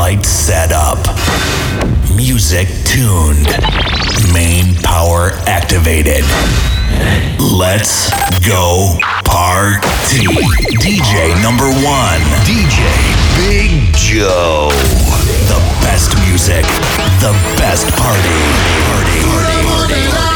light set up, music tuned, main power activated. Let's go party. DJ number one, DJ Big Joe. The best music, the best party. Party, party, party.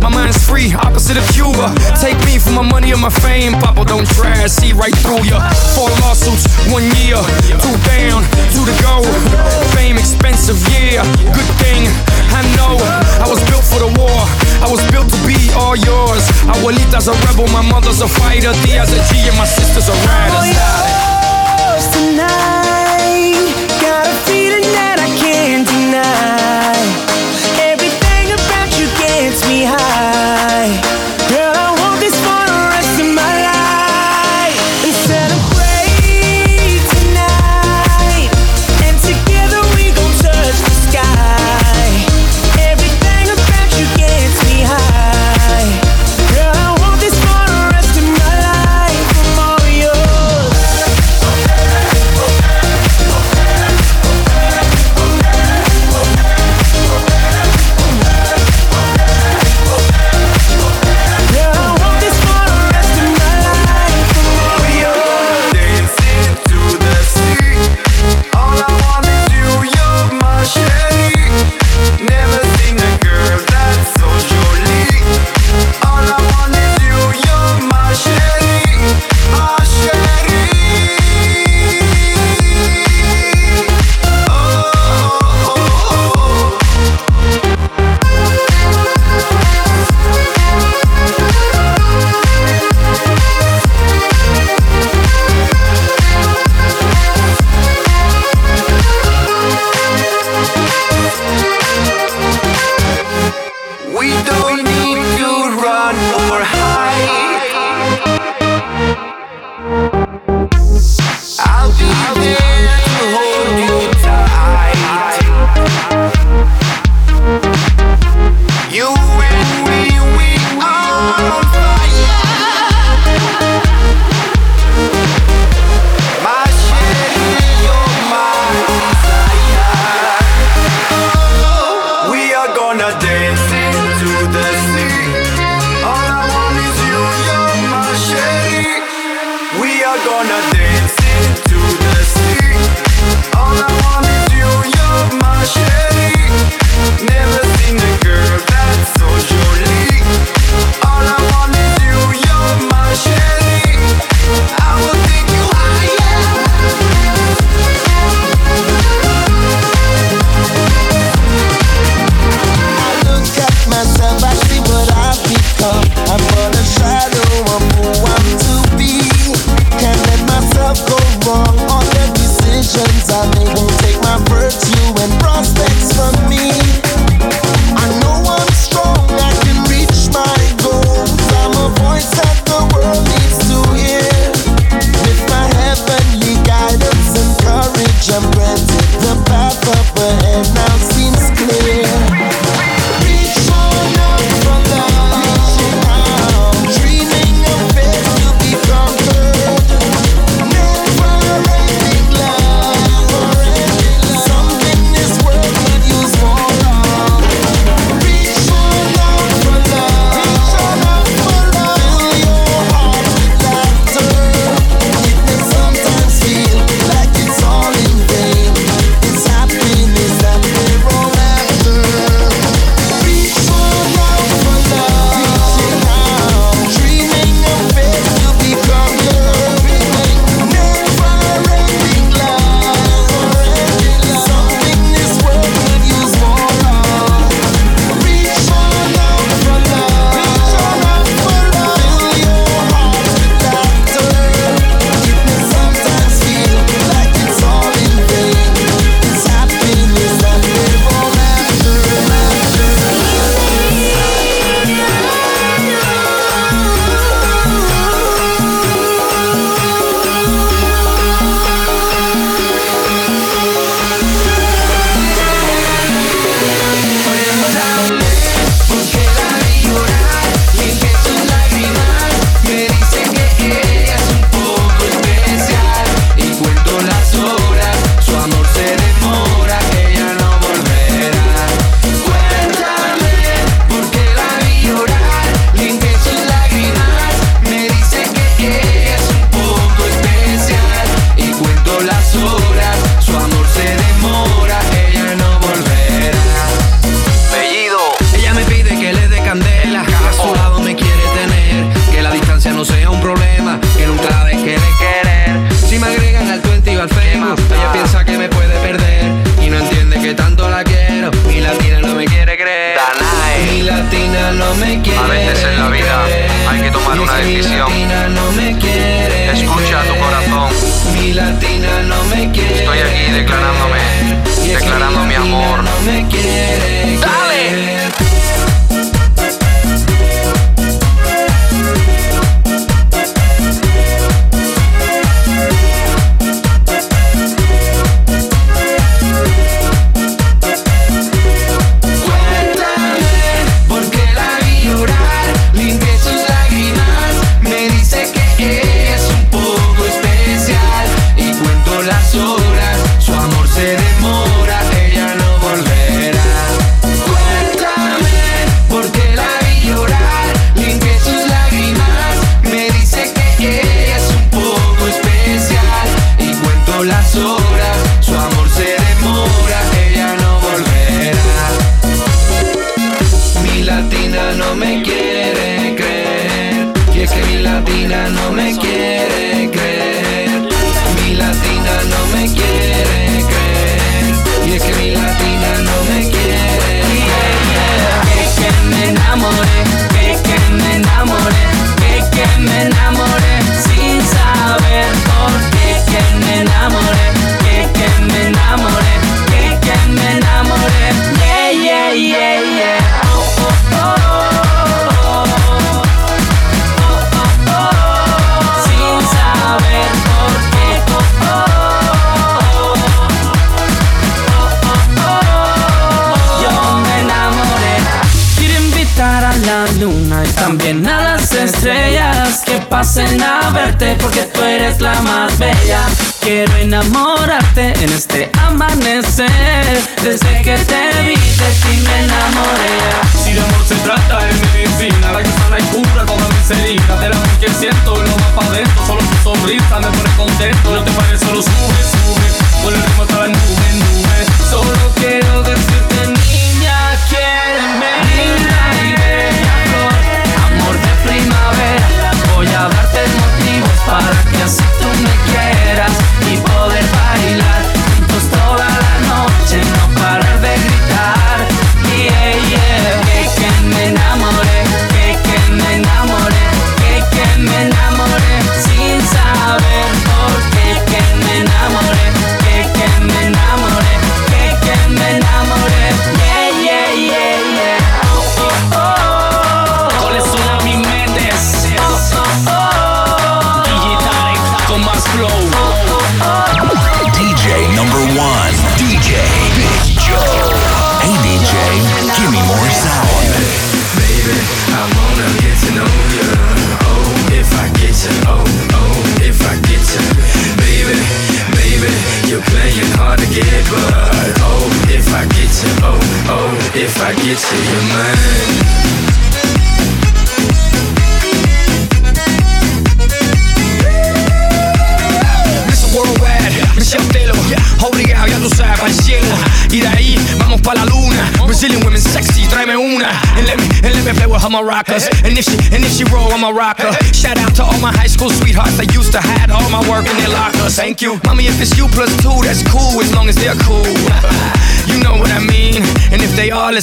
My mind's free, opposite of Cuba. Take me for my money and my fame. Papa, don't try, see right through ya. Four lawsuits, one year. Two down, two to go. Fame expensive, yeah. Good thing, I know. I was built for the war. I was built to be all yours. Abuelita's a rebel, my mother's a fighter. Dia's a G and my sister's a rider. Yours tonight, got a feeling that I can't deny.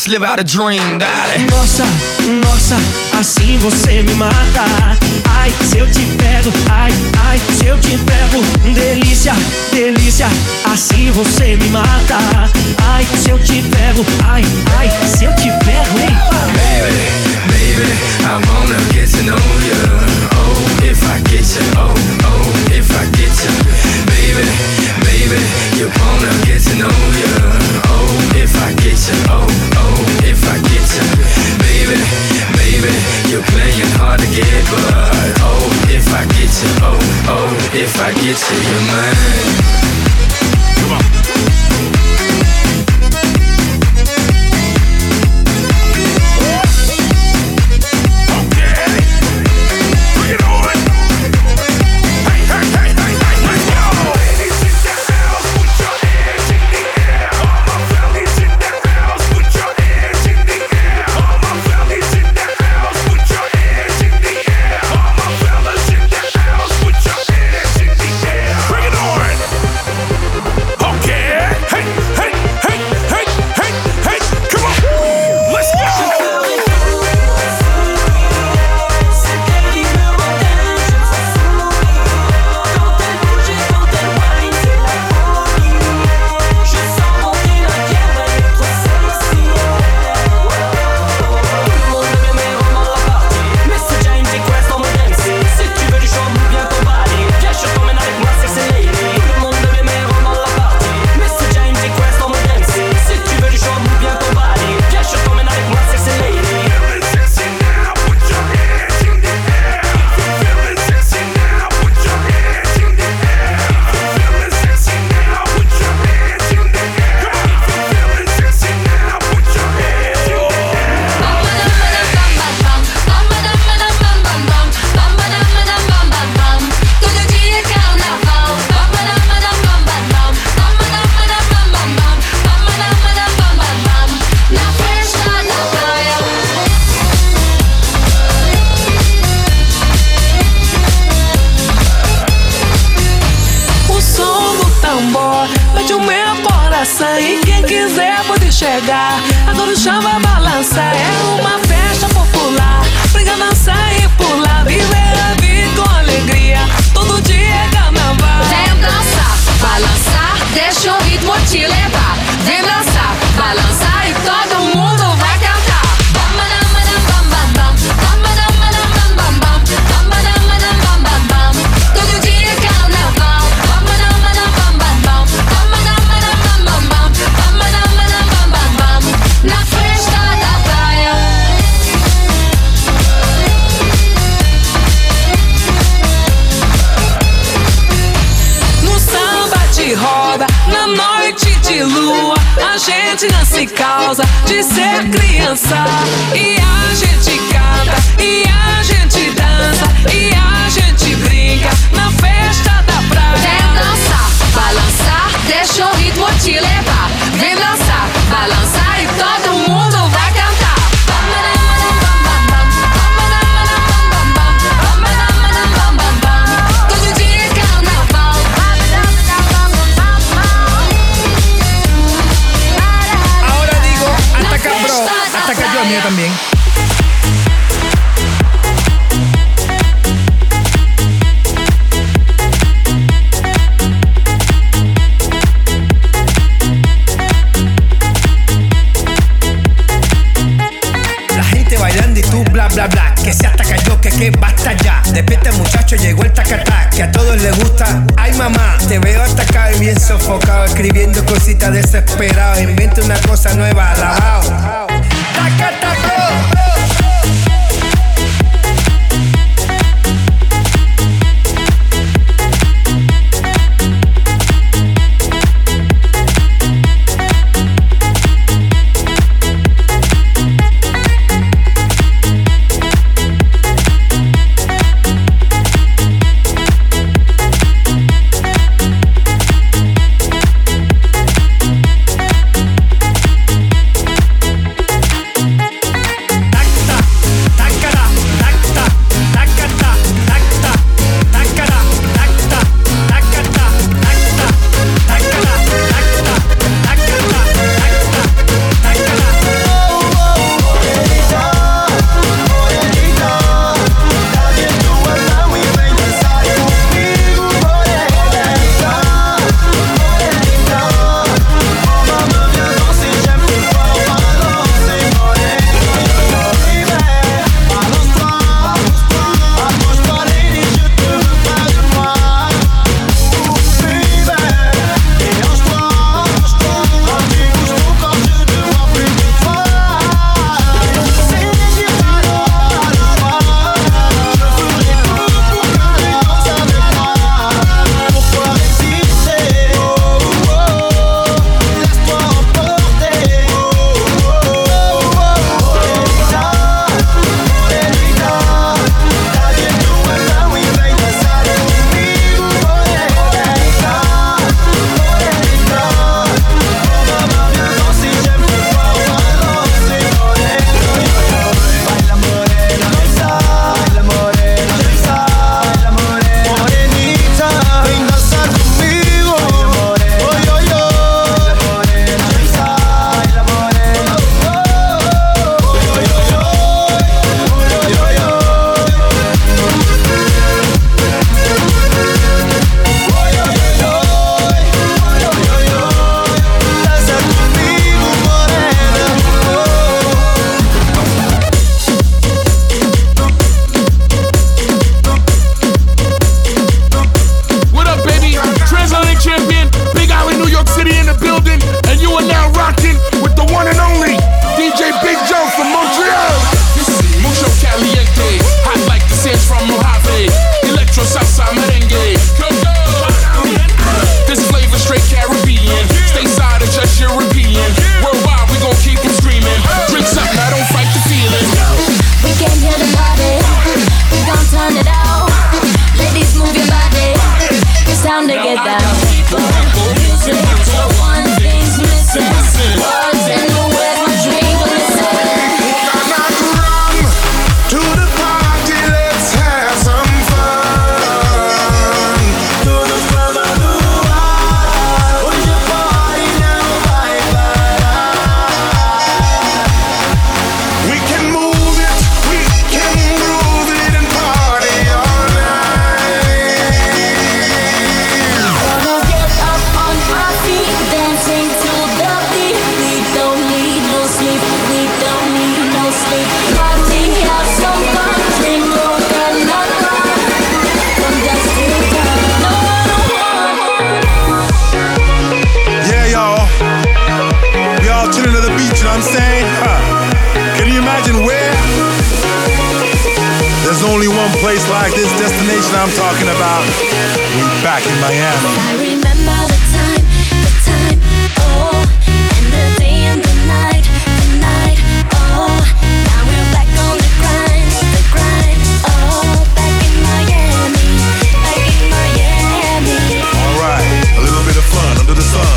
Let's live out a dream, daddy. Nossa, nossa, assim você me mata. Ai, se eu te pego, ai, ai, se eu te pego. Delícia, delícia, assim você me mata. Ai, se eu te pego, ai, ai, se eu te pego. Epa. Baby, baby, I wanna get to know you. Oh, if I get you, oh, oh, if I get you, baby. baby. You wanna get to know ya. Oh, if I get you Oh, oh, if I get you Baby, baby You're playing hard to get But oh, if I get you Oh, oh, if I get you You're gente nasce causa de ser criança. E a gente canta, e a gente dança, e a gente brinca na festa da praia. Vem dançar, balançar, deixa o ritmo te levar. Yo también. La gente bailando y tú bla bla bla. Que se hasta cayó, que que basta ya. Despierta muchacho, llegó el tacatá Que a todos les gusta. Ay mamá, te veo acá y bien sofocado Escribiendo cositas desesperado Inventa una cosa nueva, alabao Tacata, bro. I'm saying? Huh. Can you imagine where? There's only one place like this destination I'm talking about. We back in Miami. I remember the time, the time, oh, and the day and the night, the night, oh. Now we're back on the grind, the grind, oh, back in Miami, back in Miami. Alright, a little bit of fun under the sun.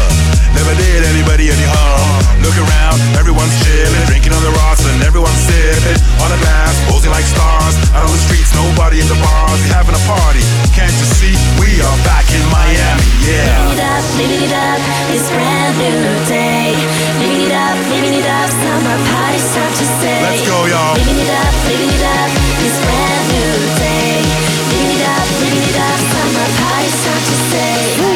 Never did anybody any harm look around, everyone's chilling, drinking on the rocks and everyone's sipping on a glass, posing like stars. Out on the streets, nobody in the bars, we having a party. Can't you see? We are back in Miami, yeah. Living it up, living it up, this brand new day. Living it up, living it up, summer party start to say. Let's go, y'all. Living it up, living it up, this brand new day. Living it up, living it up, summer party start to say.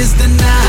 Is the night